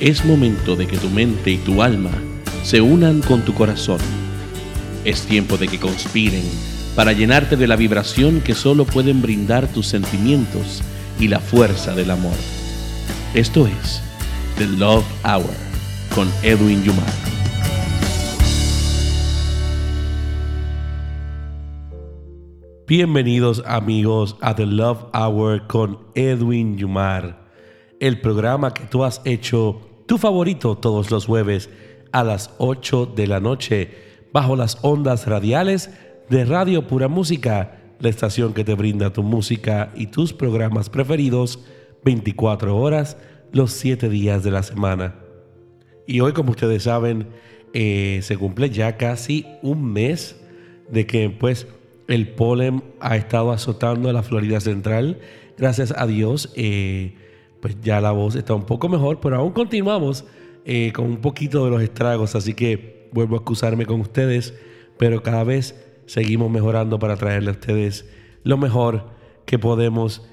Es momento de que tu mente y tu alma se unan con tu corazón. Es tiempo de que conspiren para llenarte de la vibración que solo pueden brindar tus sentimientos y la fuerza del amor. Esto es The Love Hour con Edwin Yumar. Bienvenidos amigos a The Love Hour con Edwin Yumar, el programa que tú has hecho tu favorito todos los jueves a las 8 de la noche bajo las ondas radiales de Radio Pura Música, la estación que te brinda tu música y tus programas preferidos 24 horas los 7 días de la semana. Y hoy, como ustedes saben, eh, se cumple ya casi un mes de que pues el polen ha estado azotando a la Florida Central. Gracias a Dios. Eh, pues ya la voz está un poco mejor, pero aún continuamos eh, con un poquito de los estragos, así que vuelvo a excusarme con ustedes, pero cada vez seguimos mejorando para traerle a ustedes lo mejor que podemos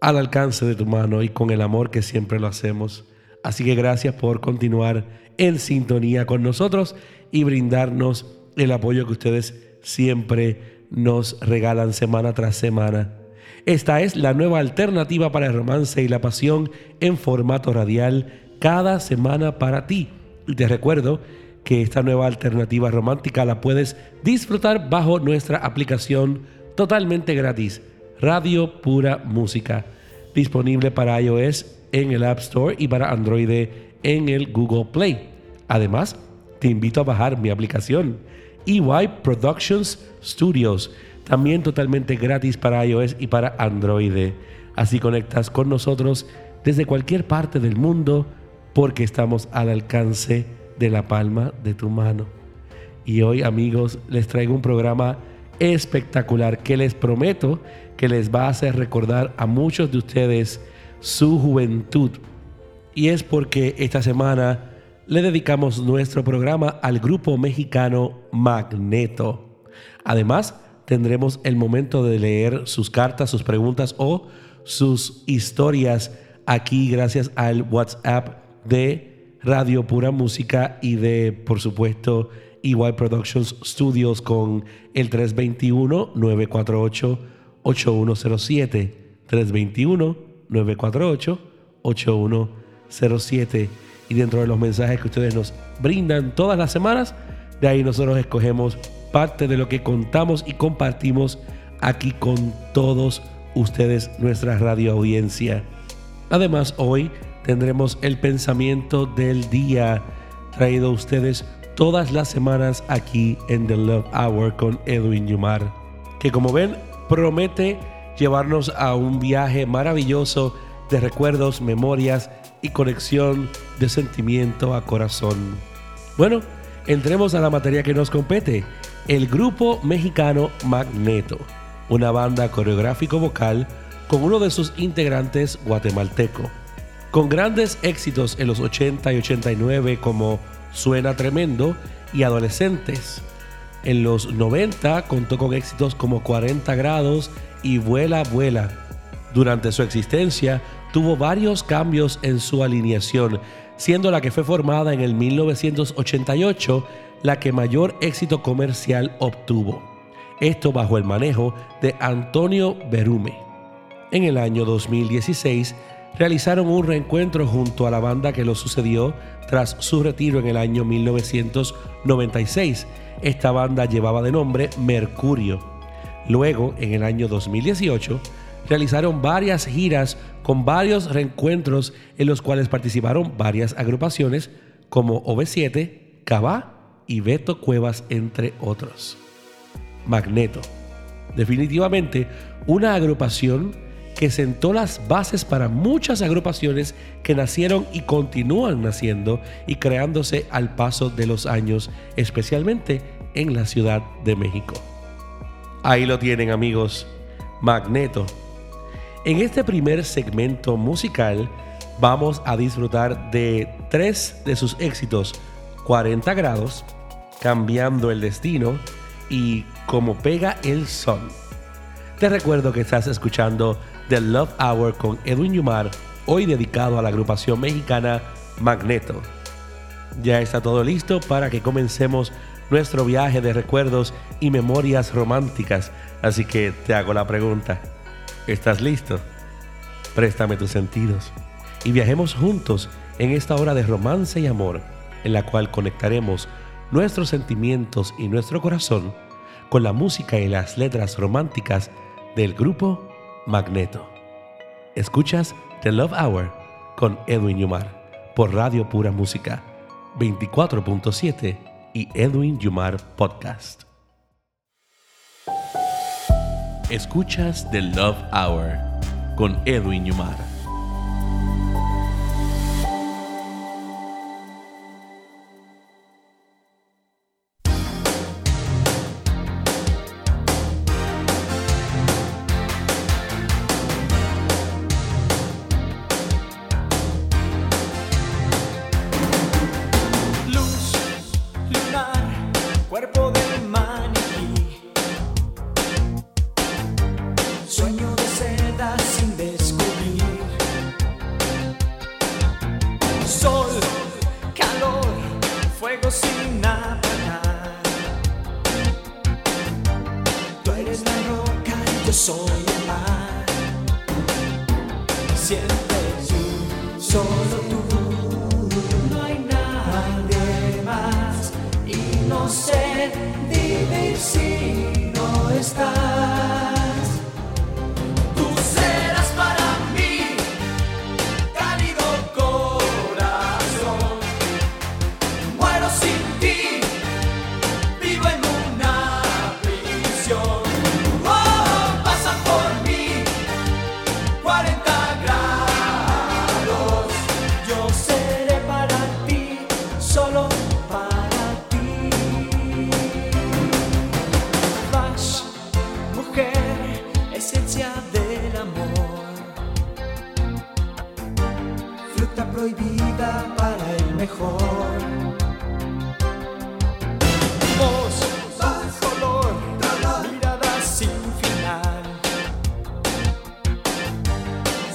al alcance de tu mano y con el amor que siempre lo hacemos. Así que gracias por continuar en sintonía con nosotros y brindarnos el apoyo que ustedes siempre nos regalan semana tras semana. Esta es la nueva alternativa para el romance y la pasión en formato radial cada semana para ti. Y te recuerdo que esta nueva alternativa romántica la puedes disfrutar bajo nuestra aplicación totalmente gratis, Radio Pura Música, disponible para iOS en el App Store y para Android en el Google Play. Además, te invito a bajar mi aplicación EY Productions Studios también totalmente gratis para iOS y para Android. Así conectas con nosotros desde cualquier parte del mundo porque estamos al alcance de la palma de tu mano. Y hoy amigos les traigo un programa espectacular que les prometo que les va a hacer recordar a muchos de ustedes su juventud. Y es porque esta semana le dedicamos nuestro programa al grupo mexicano Magneto. Además, tendremos el momento de leer sus cartas, sus preguntas o sus historias aquí gracias al WhatsApp de Radio Pura Música y de, por supuesto, EY Productions Studios con el 321-948-8107. 321-948-8107. Y dentro de los mensajes que ustedes nos brindan todas las semanas, de ahí nosotros escogemos parte de lo que contamos y compartimos aquí con todos ustedes, nuestra radio audiencia. Además, hoy tendremos el pensamiento del día traído a ustedes todas las semanas aquí en The Love Hour con Edwin Yumar, que como ven promete llevarnos a un viaje maravilloso de recuerdos, memorias y conexión de sentimiento a corazón. Bueno, entremos a la materia que nos compete el grupo mexicano Magneto, una banda coreográfico vocal con uno de sus integrantes guatemalteco. Con grandes éxitos en los 80 y 89 como Suena Tremendo y Adolescentes. En los 90 contó con éxitos como 40 grados y Vuela, Vuela. Durante su existencia tuvo varios cambios en su alineación, siendo la que fue formada en el 1988 la que mayor éxito comercial obtuvo. Esto bajo el manejo de Antonio Berume. En el año 2016 realizaron un reencuentro junto a la banda que lo sucedió tras su retiro en el año 1996. Esta banda llevaba de nombre Mercurio. Luego, en el año 2018, realizaron varias giras con varios reencuentros en los cuales participaron varias agrupaciones como OV7, Cabá y Beto Cuevas, entre otros. Magneto. Definitivamente una agrupación que sentó las bases para muchas agrupaciones que nacieron y continúan naciendo y creándose al paso de los años, especialmente en la Ciudad de México. Ahí lo tienen amigos, Magneto. En este primer segmento musical vamos a disfrutar de tres de sus éxitos 40 grados, cambiando el destino y como pega el sol. Te recuerdo que estás escuchando The Love Hour con Edwin Yumar, hoy dedicado a la agrupación mexicana Magneto. Ya está todo listo para que comencemos nuestro viaje de recuerdos y memorias románticas, así que te hago la pregunta, ¿estás listo? Préstame tus sentidos y viajemos juntos en esta hora de romance y amor, en la cual conectaremos nuestros sentimientos y nuestro corazón con la música y las letras románticas del grupo Magneto. Escuchas The Love Hour con Edwin Yumar por Radio Pura Música 24.7 y Edwin Yumar Podcast. Escuchas The Love Hour con Edwin Yumar.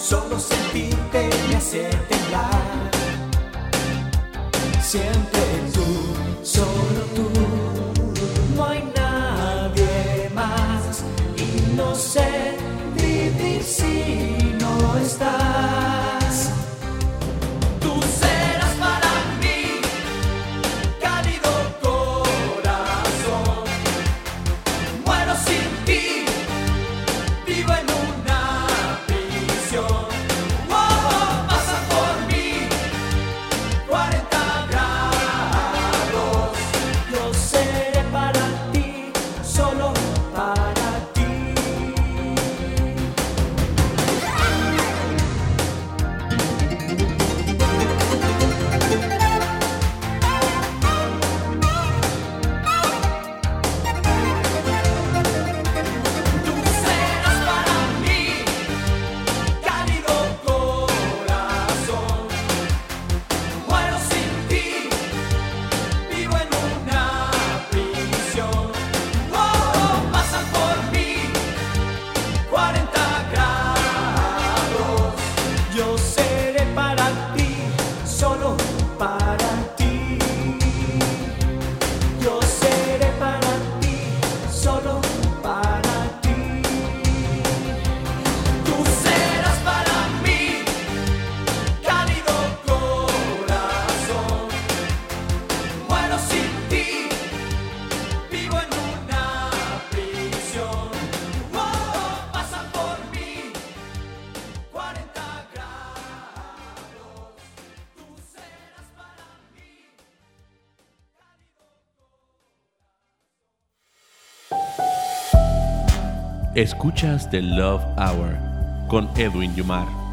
Solo sentirte me hace temblar. Siempre tú, solo tú, no hay nadie más. Y no sé vivir si no estás. Escuchas The Love Hour con Edwin Yumar.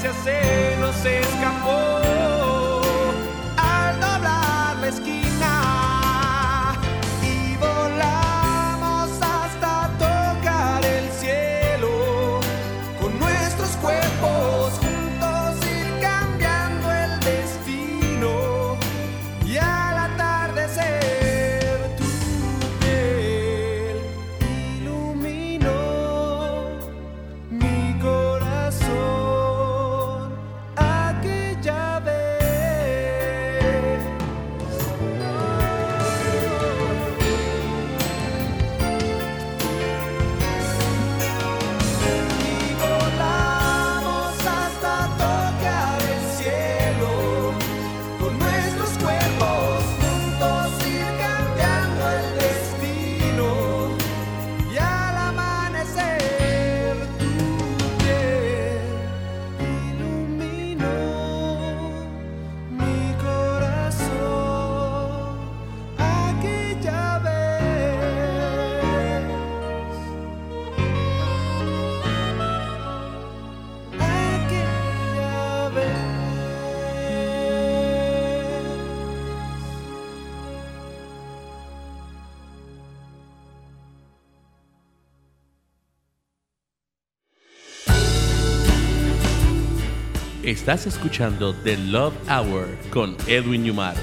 paciência ser. Estás escuchando The Love Hour con Edwin Yumar.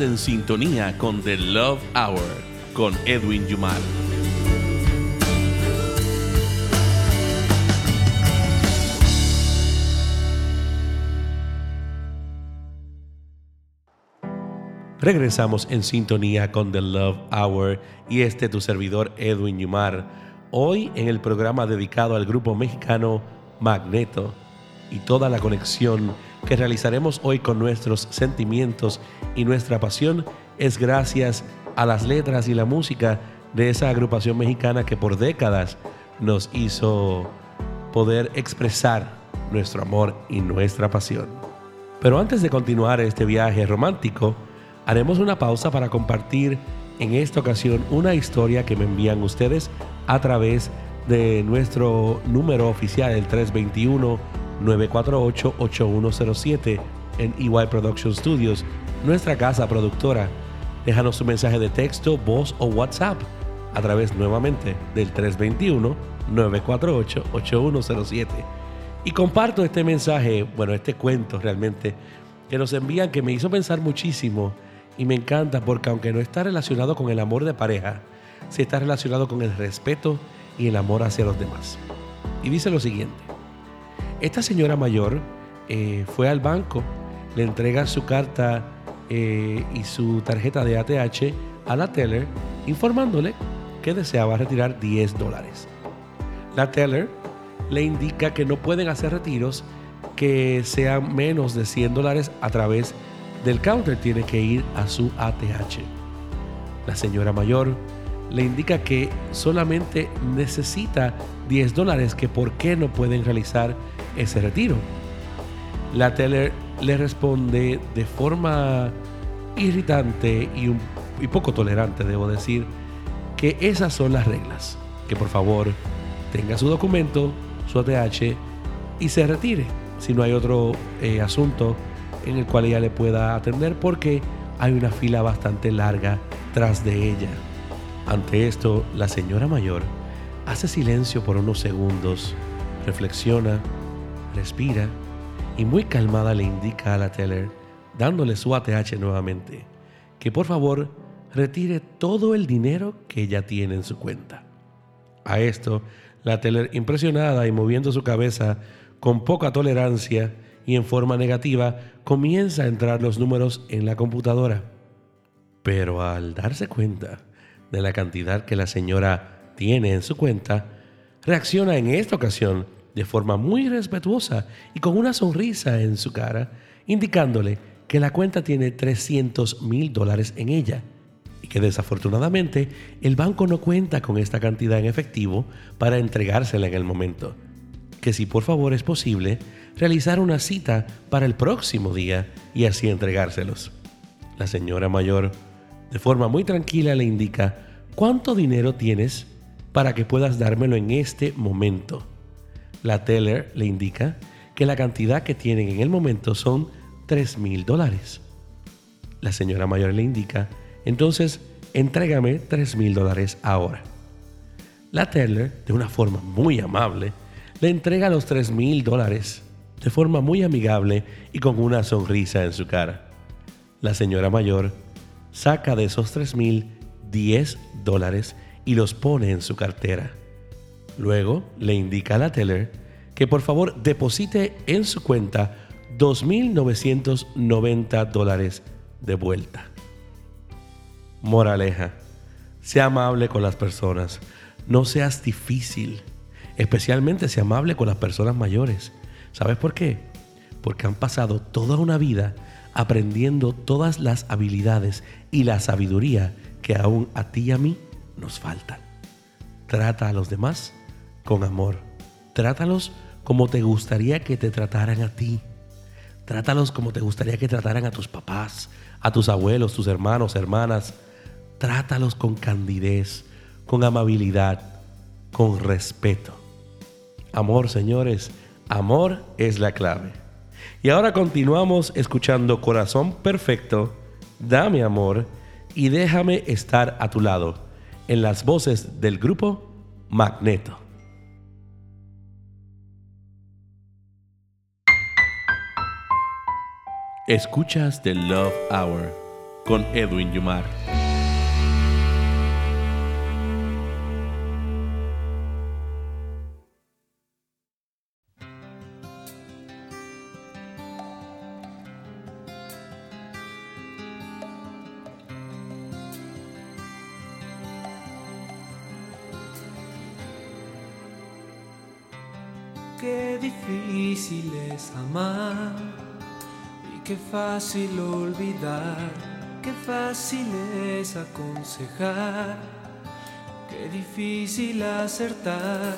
En sintonía con The Love Hour con Edwin Yumar. Regresamos en sintonía con The Love Hour y este tu servidor Edwin Yumar. Hoy en el programa dedicado al grupo mexicano Magneto y toda la conexión que realizaremos hoy con nuestros sentimientos y nuestra pasión es gracias a las letras y la música de esa agrupación mexicana que por décadas nos hizo poder expresar nuestro amor y nuestra pasión. Pero antes de continuar este viaje romántico, haremos una pausa para compartir en esta ocasión una historia que me envían ustedes a través de nuestro número oficial, el 321 948-8107 en EY Production Studios, nuestra casa productora. Déjanos su mensaje de texto, voz o WhatsApp a través nuevamente del 321-948-8107. Y comparto este mensaje, bueno, este cuento realmente, que nos envían, que me hizo pensar muchísimo y me encanta porque aunque no está relacionado con el amor de pareja, sí está relacionado con el respeto y el amor hacia los demás. Y dice lo siguiente. Esta señora mayor eh, fue al banco, le entrega su carta eh, y su tarjeta de ATH a la teller, informándole que deseaba retirar 10 dólares. La teller le indica que no pueden hacer retiros que sean menos de 100 dólares a través del counter, tiene que ir a su ATH. La señora mayor le indica que solamente necesita 10 dólares, que por qué no pueden realizar ese retiro. La teller le responde de forma irritante y, poco tolerante, debo decir, que esas son las reglas. Que por favor tenga su documento, su ATH y se retire si no hay otro eh, asunto en el cual ella le pueda atender porque hay una fila bastante larga tras de ella. Ante esto, la señora mayor hace silencio por unos segundos, reflexiona respira y muy calmada le indica a la teller, dándole su ATH nuevamente, que por favor retire todo el dinero que ella tiene en su cuenta. A esto, la teller, impresionada y moviendo su cabeza con poca tolerancia y en forma negativa, comienza a entrar los números en la computadora. Pero al darse cuenta de la cantidad que la señora tiene en su cuenta, reacciona en esta ocasión de forma muy respetuosa y con una sonrisa en su cara, indicándole que la cuenta tiene 300 mil dólares en ella y que desafortunadamente el banco no cuenta con esta cantidad en efectivo para entregársela en el momento. Que si por favor es posible, realizar una cita para el próximo día y así entregárselos. La señora mayor, de forma muy tranquila, le indica, ¿cuánto dinero tienes para que puedas dármelo en este momento? La teller le indica que la cantidad que tienen en el momento son 3 mil dólares. La señora mayor le indica, entonces entrégame 3 mil dólares ahora. La teller, de una forma muy amable, le entrega los 3 mil dólares de forma muy amigable y con una sonrisa en su cara. La señora mayor saca de esos 3 mil 10 dólares y los pone en su cartera. Luego le indica a la teller que por favor deposite en su cuenta 2.990 dólares de vuelta. Moraleja, sea amable con las personas, no seas difícil, especialmente sea amable con las personas mayores. ¿Sabes por qué? Porque han pasado toda una vida aprendiendo todas las habilidades y la sabiduría que aún a ti y a mí nos faltan. Trata a los demás con amor. Trátalos como te gustaría que te trataran a ti. Trátalos como te gustaría que trataran a tus papás, a tus abuelos, tus hermanos, hermanas. Trátalos con candidez, con amabilidad, con respeto. Amor, señores, amor es la clave. Y ahora continuamos escuchando Corazón Perfecto, Dame Amor y Déjame estar a tu lado en las voces del grupo Magneto. Escuchas The Love Hour con Edwin Yumar. Qué difícil es amar qué fácil olvidar, qué fácil es aconsejar, qué difícil acertar.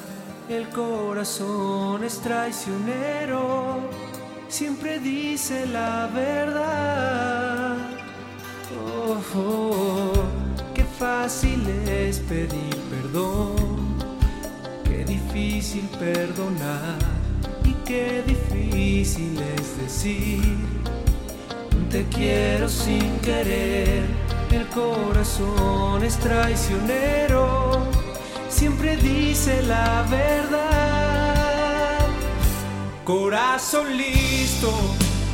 El corazón es traicionero, siempre dice la verdad. Oh, oh, qué fácil es pedir perdón Qué difícil perdonar y qué difícil es decir te quiero sin querer. El corazón es traicionero, siempre dice la verdad. Corazón listo,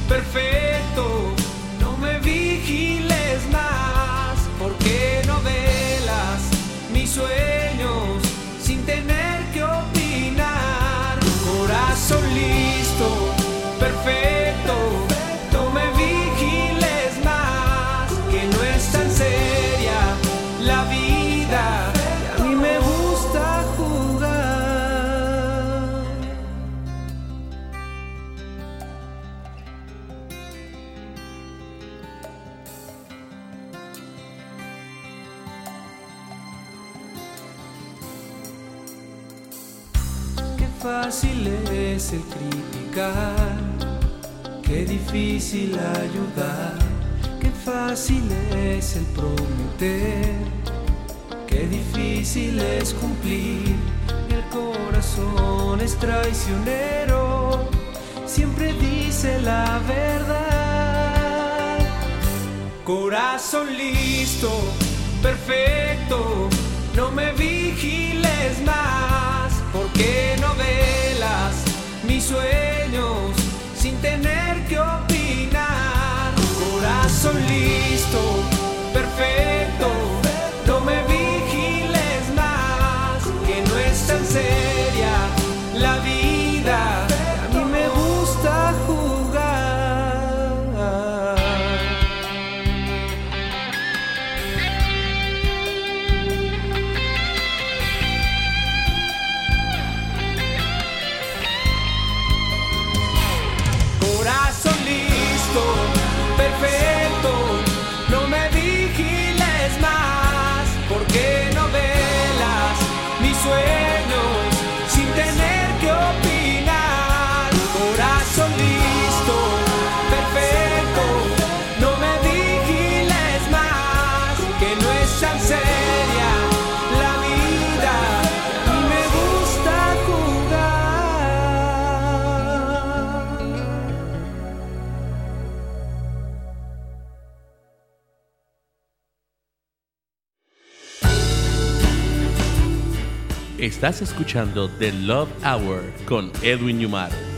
perfecto, no me vigiles más, porque no velas mis sueños qué difícil ayudar, qué fácil es el prometer, qué difícil es cumplir. El corazón es traicionero, siempre dice la verdad. Corazón listo, perfecto, no me vigiles más, porque no velas mis sueños sin tener que opinar. Corazón listo, perfecto, Estás escuchando The Love Hour con Edwin Yumar.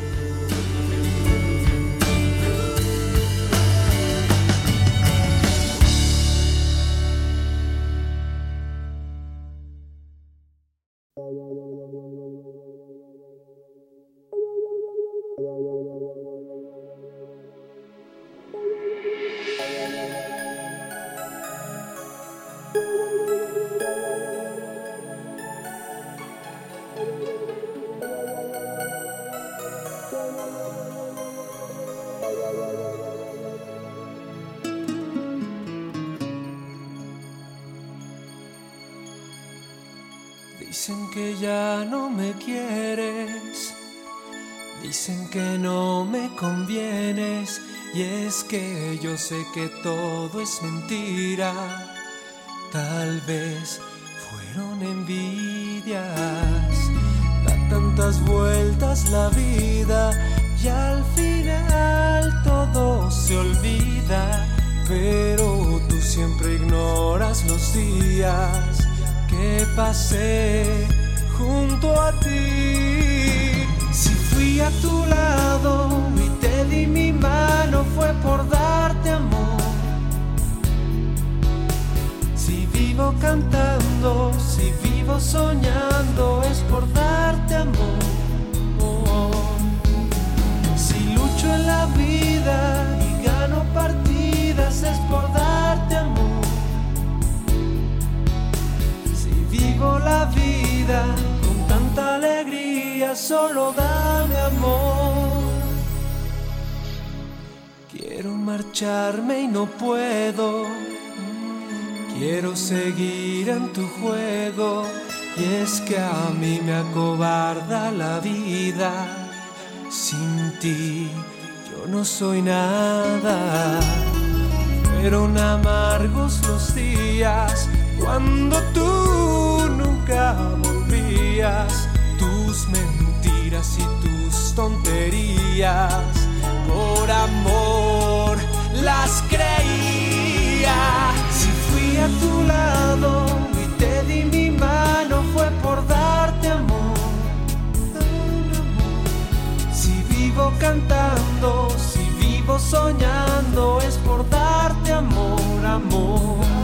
Y es que yo sé que todo es mentira, tal vez fueron envidias, da tantas vueltas la vida y al final todo se olvida, pero tú siempre ignoras los días que pasé junto a ti. Si fui a tu lado te di mi mano fue por darte amor. Si vivo cantando, si vivo soñando, es por darte amor. Oh. Si lucho en la vida y gano partidas, es por darte amor. Si vivo la vida con tanta alegría, solo dame amor. Quiero marcharme y no puedo. Quiero seguir en tu juego. Y es que a mí me acobarda la vida. Sin ti yo no soy nada. Fueron amargos los días cuando tú nunca volvías. Tus mentiras y tus tonterías por amor las creía. Si fui a tu lado y te di mi mano fue por darte amor. Si vivo cantando, si vivo soñando es por darte amor, amor.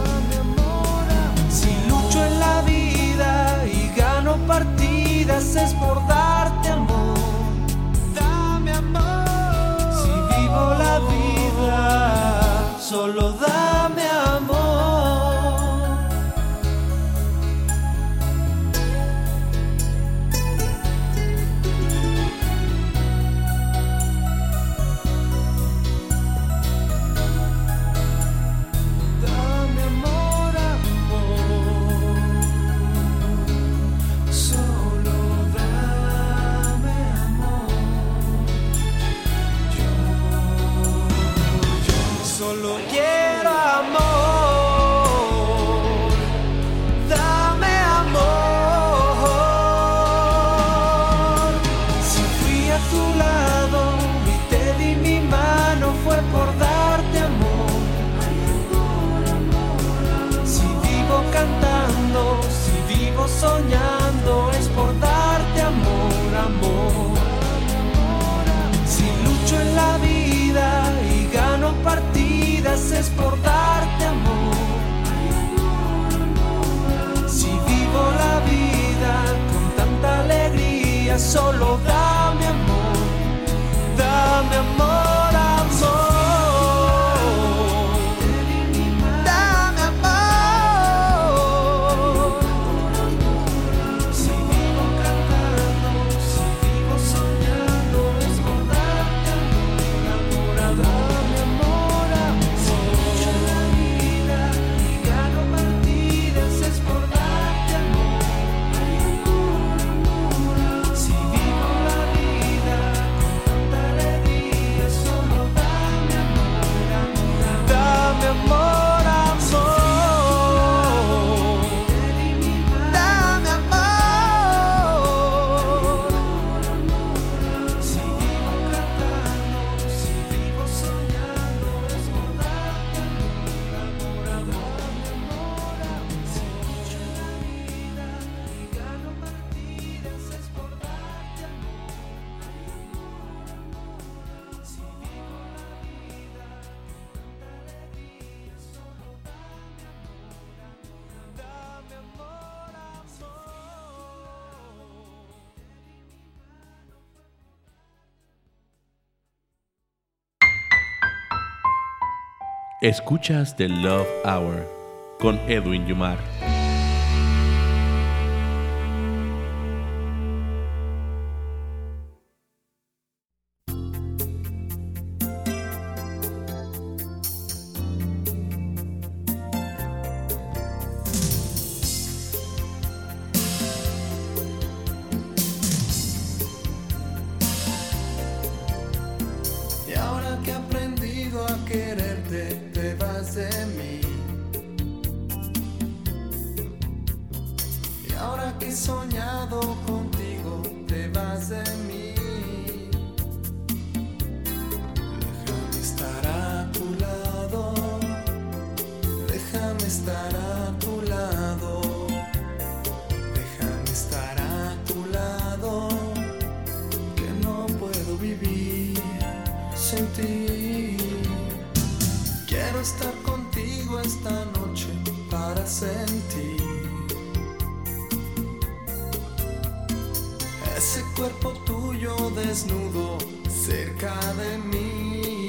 solo da. Escuchas The Love Hour con Edwin Yumar. ese cuerpo tuyo desnudo cerca de mí.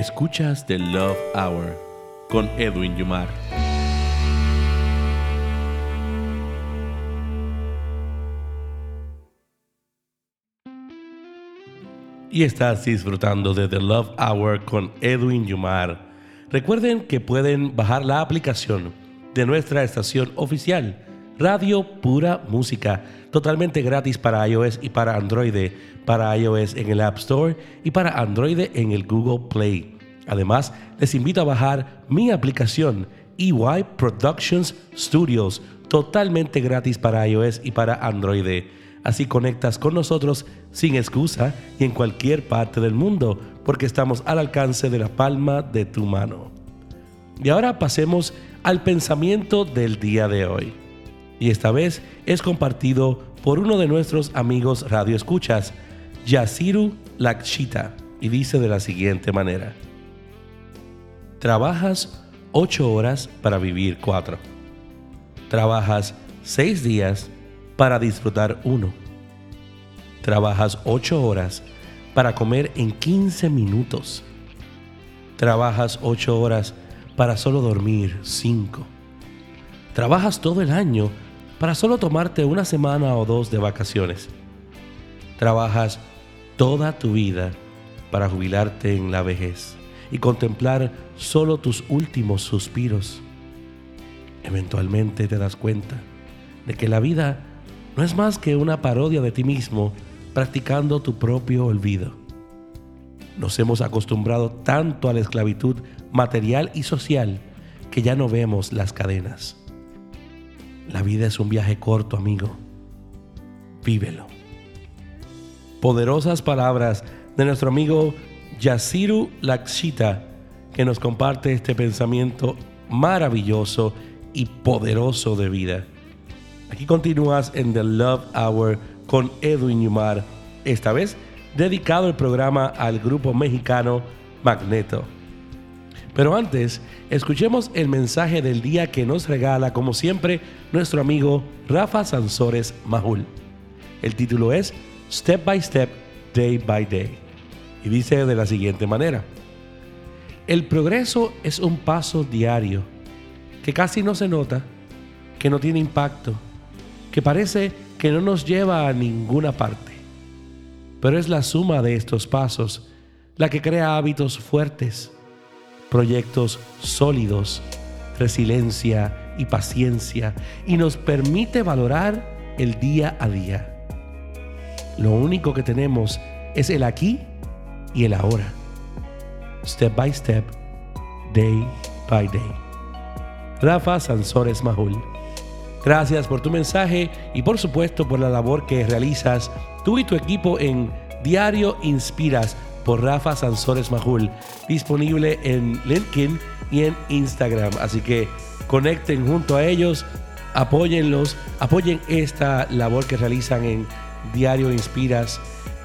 Escuchas The Love Hour con Edwin Yumar. Y estás disfrutando de The Love Hour con Edwin Yumar. Recuerden que pueden bajar la aplicación de nuestra estación oficial, Radio Pura Música, totalmente gratis para iOS y para Android, para iOS en el App Store y para Android en el Google Play. Además, les invito a bajar mi aplicación EY Productions Studios, totalmente gratis para iOS y para Android. Así conectas con nosotros sin excusa y en cualquier parte del mundo, porque estamos al alcance de la palma de tu mano. Y ahora pasemos al pensamiento del día de hoy. Y esta vez es compartido por uno de nuestros amigos Radio Escuchas, Yasiru Lakshita, y dice de la siguiente manera. Trabajas ocho horas para vivir cuatro. Trabajas seis días para disfrutar uno. Trabajas ocho horas para comer en 15 minutos. Trabajas ocho horas para solo dormir cinco. Trabajas todo el año para solo tomarte una semana o dos de vacaciones. Trabajas toda tu vida para jubilarte en la vejez y contemplar solo tus últimos suspiros. Eventualmente te das cuenta de que la vida no es más que una parodia de ti mismo practicando tu propio olvido. Nos hemos acostumbrado tanto a la esclavitud material y social que ya no vemos las cadenas. La vida es un viaje corto, amigo. Vívelo. Poderosas palabras de nuestro amigo Yasiru Lakshita, que nos comparte este pensamiento maravilloso y poderoso de vida. Aquí continúas en The Love Hour con Edwin Yumar, esta vez dedicado el programa al grupo mexicano Magneto. Pero antes, escuchemos el mensaje del día que nos regala, como siempre, nuestro amigo Rafa Sansores Mahul. El título es Step by Step, Day by Day. Y dice de la siguiente manera. El progreso es un paso diario que casi no se nota, que no tiene impacto, que parece que no nos lleva a ninguna parte. Pero es la suma de estos pasos la que crea hábitos fuertes, proyectos sólidos, resiliencia y paciencia y nos permite valorar el día a día. Lo único que tenemos es el aquí y el ahora. Step by step, day by day. Rafa Sansores Mahul. Gracias por tu mensaje y por supuesto por la labor que realizas tú y tu equipo en Diario Inspiras por Rafa Sansores Mahul, disponible en LinkedIn y en Instagram. Así que conecten junto a ellos, apóyenlos, apoyen esta labor que realizan en Diario Inspiras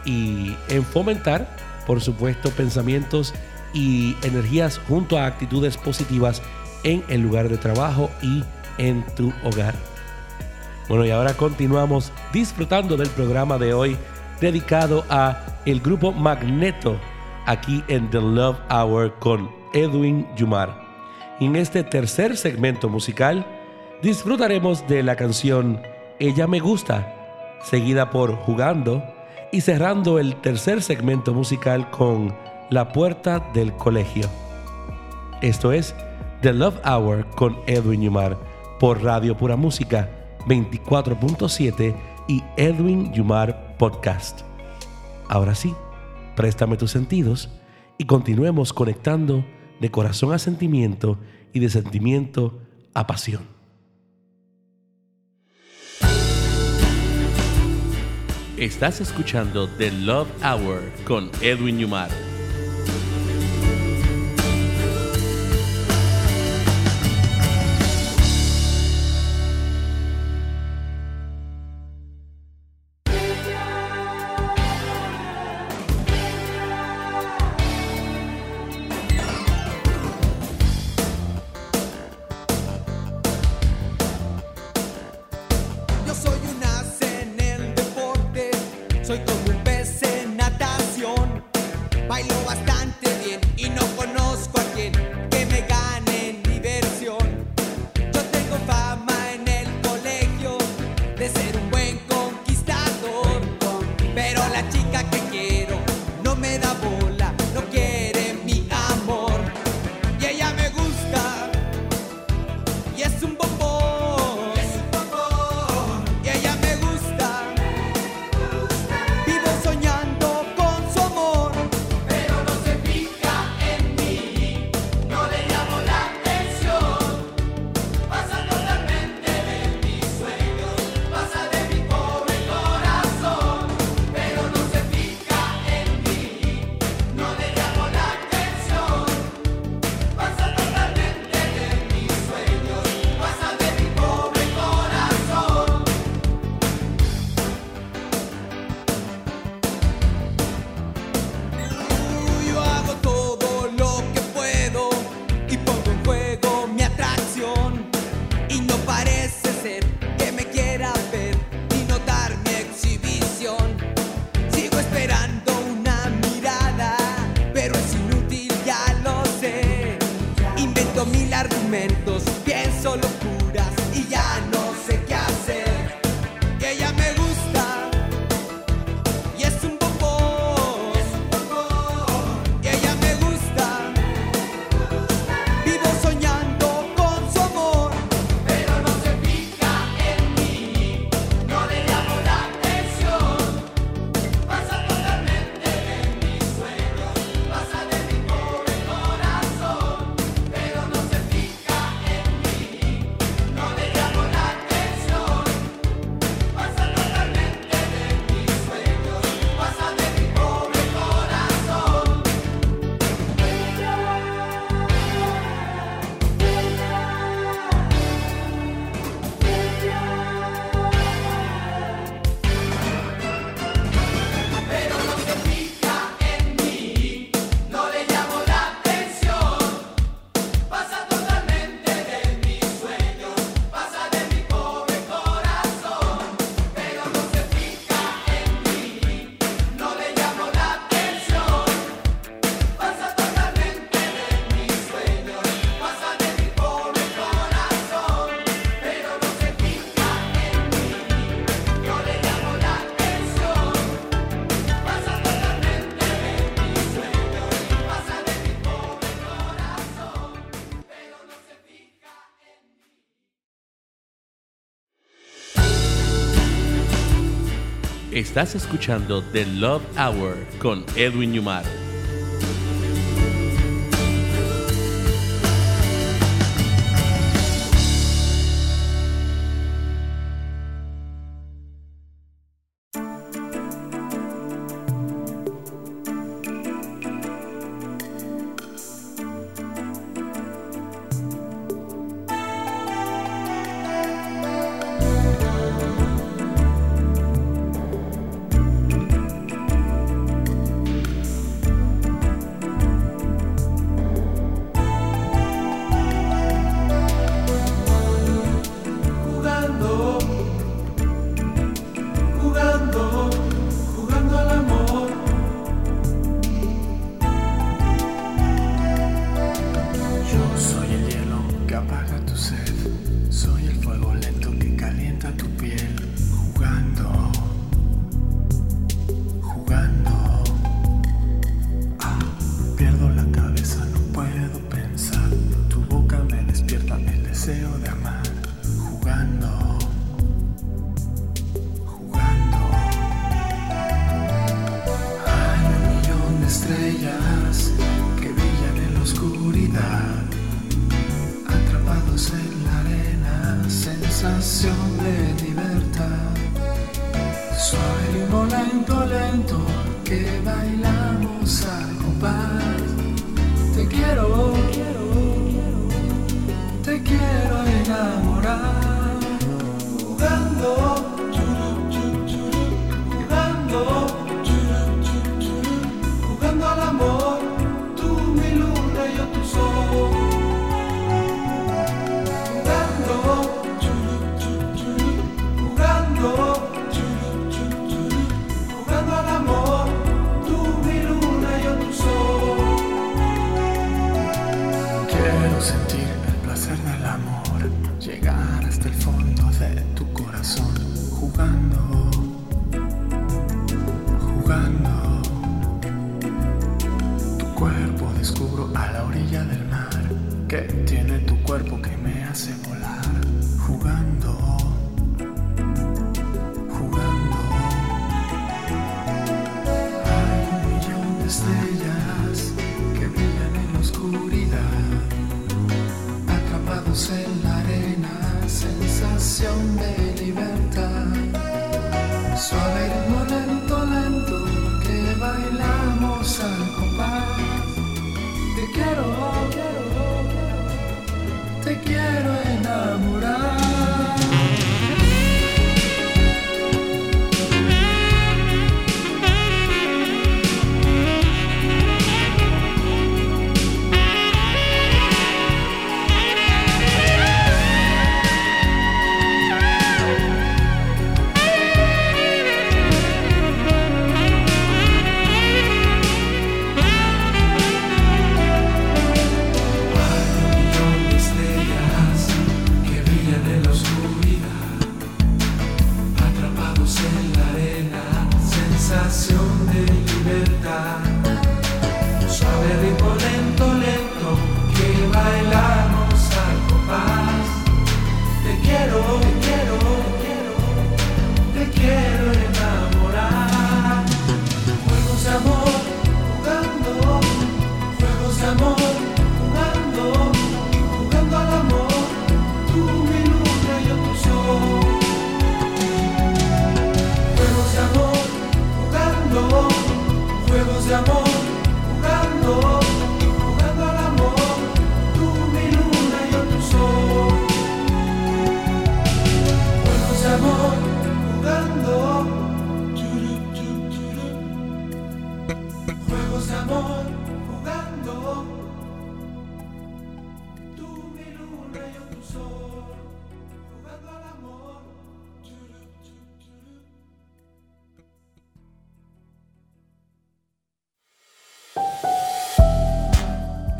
y en fomentar, por supuesto, pensamientos y energías junto a actitudes positivas en el lugar de trabajo y en tu hogar. Bueno, y ahora continuamos disfrutando del programa de hoy dedicado a el grupo Magneto aquí en The Love Hour con Edwin Yumar. En este tercer segmento musical disfrutaremos de la canción Ella me gusta, seguida por Jugando y cerrando el tercer segmento musical con La puerta del colegio. Esto es The Love Hour con Edwin Yumar por Radio Pura Música 24.7 y Edwin Yumar Podcast. Ahora sí, préstame tus sentidos y continuemos conectando de corazón a sentimiento y de sentimiento a pasión. Estás escuchando The Love Hour con Edwin Yumar. Parece Estás escuchando The Love Hour con Edwin Yumar.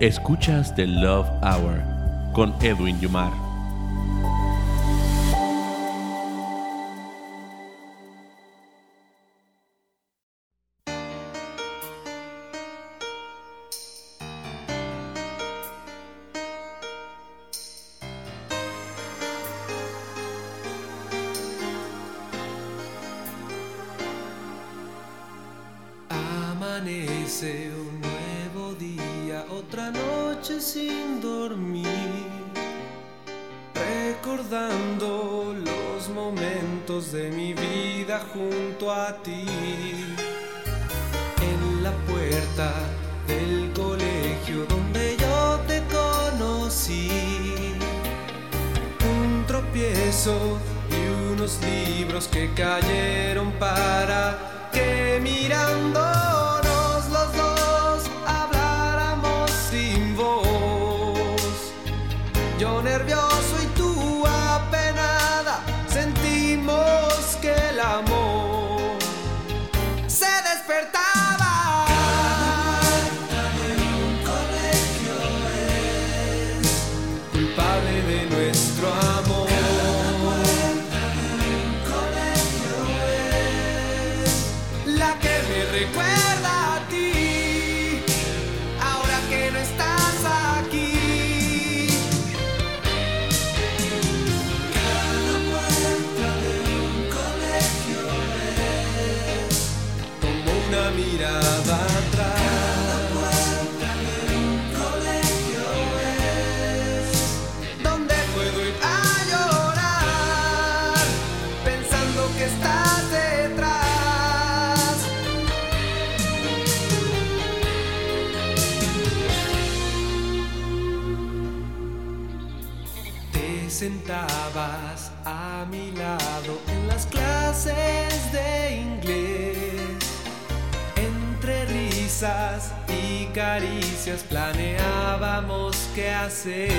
Escuchas The Love Hour con Edwin Yumar. Caricias planeábamos qué hacer.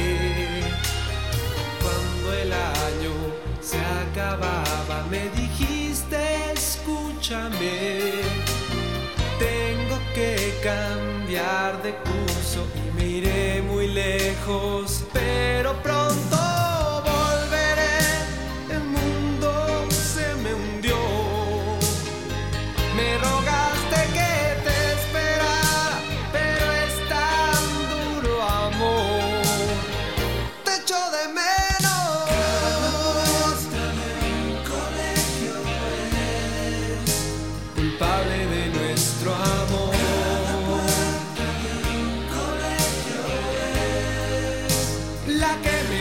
Cuando el año se acababa me dijiste escúchame. Tengo que cambiar de curso y me iré muy lejos, pero pronto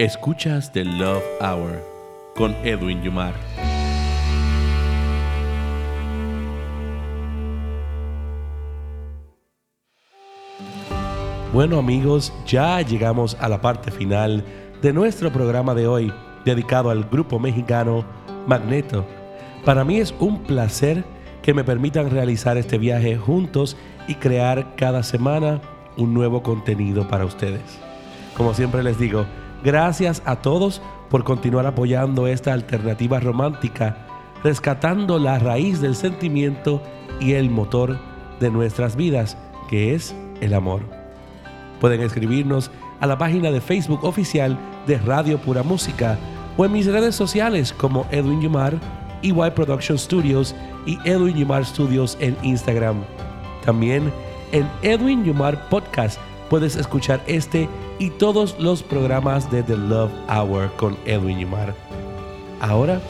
Escuchas The Love Hour con Edwin Yumar. Bueno amigos, ya llegamos a la parte final de nuestro programa de hoy dedicado al grupo mexicano Magneto. Para mí es un placer que me permitan realizar este viaje juntos y crear cada semana un nuevo contenido para ustedes. Como siempre les digo, gracias a todos por continuar apoyando esta alternativa romántica, rescatando la raíz del sentimiento y el motor de nuestras vidas, que es el amor. Pueden escribirnos a la página de Facebook oficial de Radio Pura Música o en mis redes sociales como Edwin Yumar, EY Production Studios y Edwin Yumar Studios en Instagram. También en Edwin Yumar Podcast puedes escuchar este y todos los programas de The Love Hour con Edwin Yumar. Ahora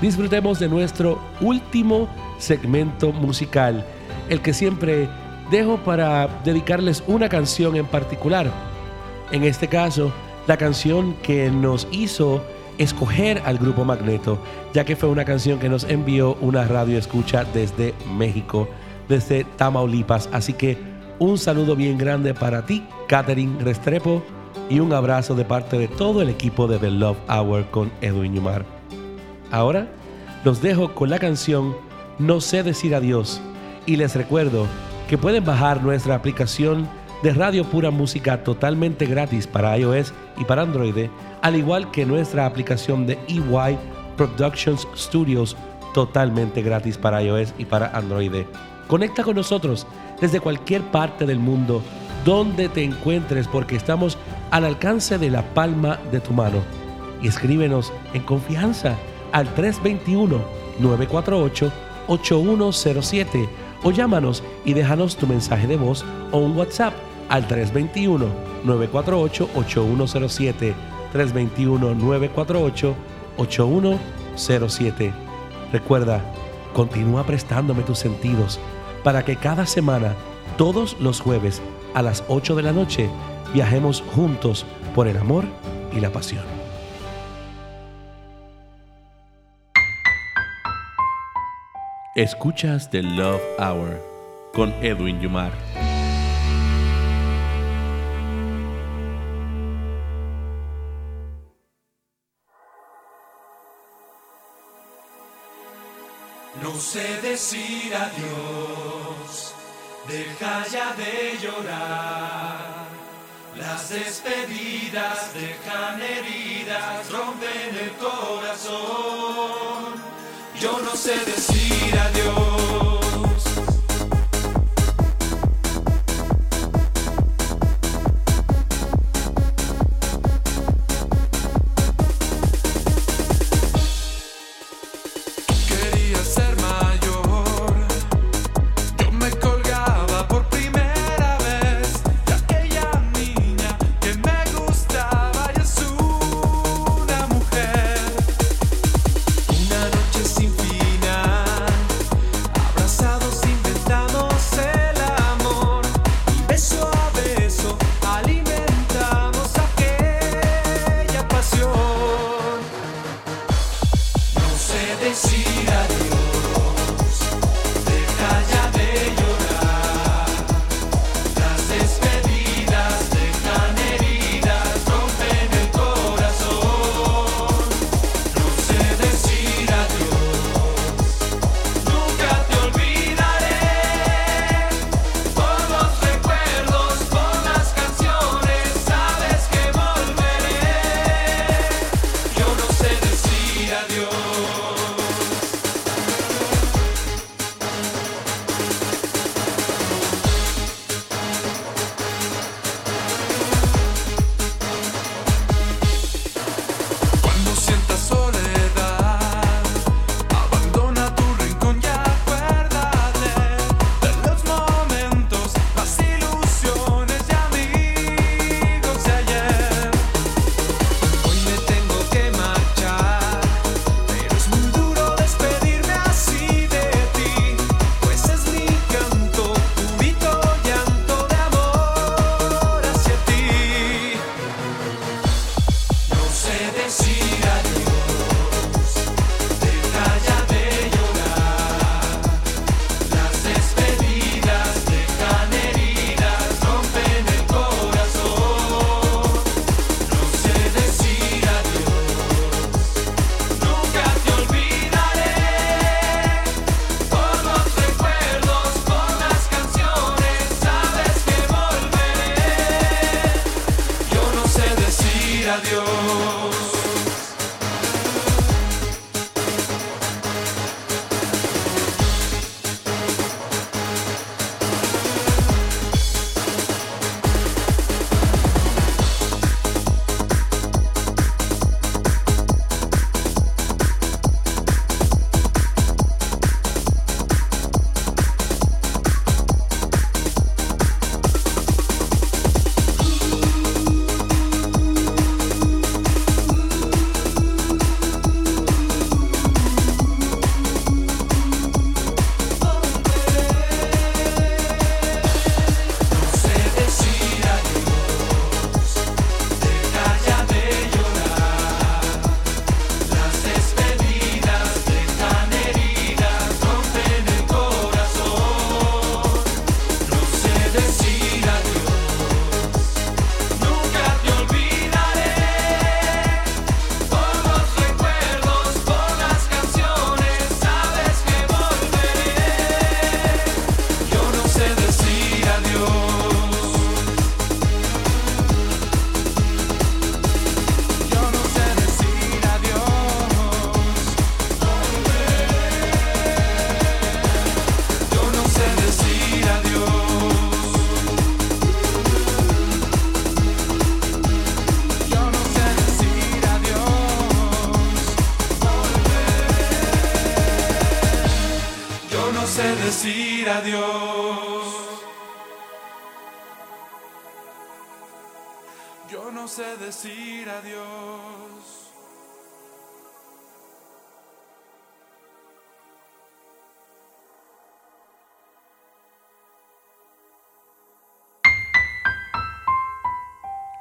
disfrutemos de nuestro último segmento musical, el que siempre dejo para dedicarles una canción en particular. En este caso, la canción que nos hizo escoger al grupo Magneto, ya que fue una canción que nos envió una radio escucha desde México, desde Tamaulipas. Así que un saludo bien grande para ti, Catherine Restrepo, y un abrazo de parte de todo el equipo de The Love Hour con Edwin Yumar. Ahora los dejo con la canción No sé decir adiós y les recuerdo que pueden bajar nuestra aplicación de Radio Pura Música totalmente gratis para iOS y para Android, al igual que nuestra aplicación de EY Productions Studios totalmente gratis para iOS y para Android. Conecta con nosotros desde cualquier parte del mundo donde te encuentres porque estamos al alcance de la palma de tu mano. Y escríbenos en confianza al 321-948-8107 o llámanos y déjanos tu mensaje de voz o un WhatsApp al 321-948-8107. 321-948-8107. Recuerda, continúa prestándome tus sentidos para que cada semana, todos los jueves a las 8 de la noche, viajemos juntos por el amor y la pasión. Escuchas The Love Hour con Edwin Yumar. No sé decir adiós, deja ya de llorar. Las despedidas dejan heridas, rompen el corazón. Yo no sé decir adiós.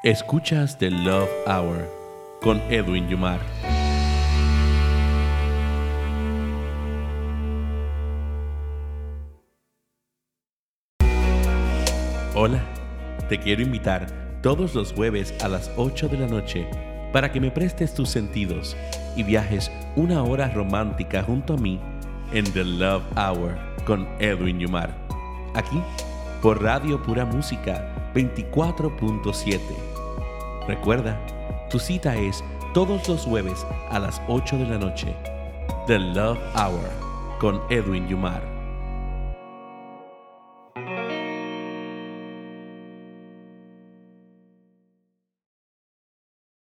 Escuchas The Love Hour con Edwin Yumar. Hola, te quiero invitar todos los jueves a las 8 de la noche para que me prestes tus sentidos y viajes una hora romántica junto a mí en The Love Hour con Edwin Yumar. Aquí, por Radio Pura Música 24.7. Recuerda, tu cita es todos los jueves a las 8 de la noche. The Love Hour con Edwin Yumar.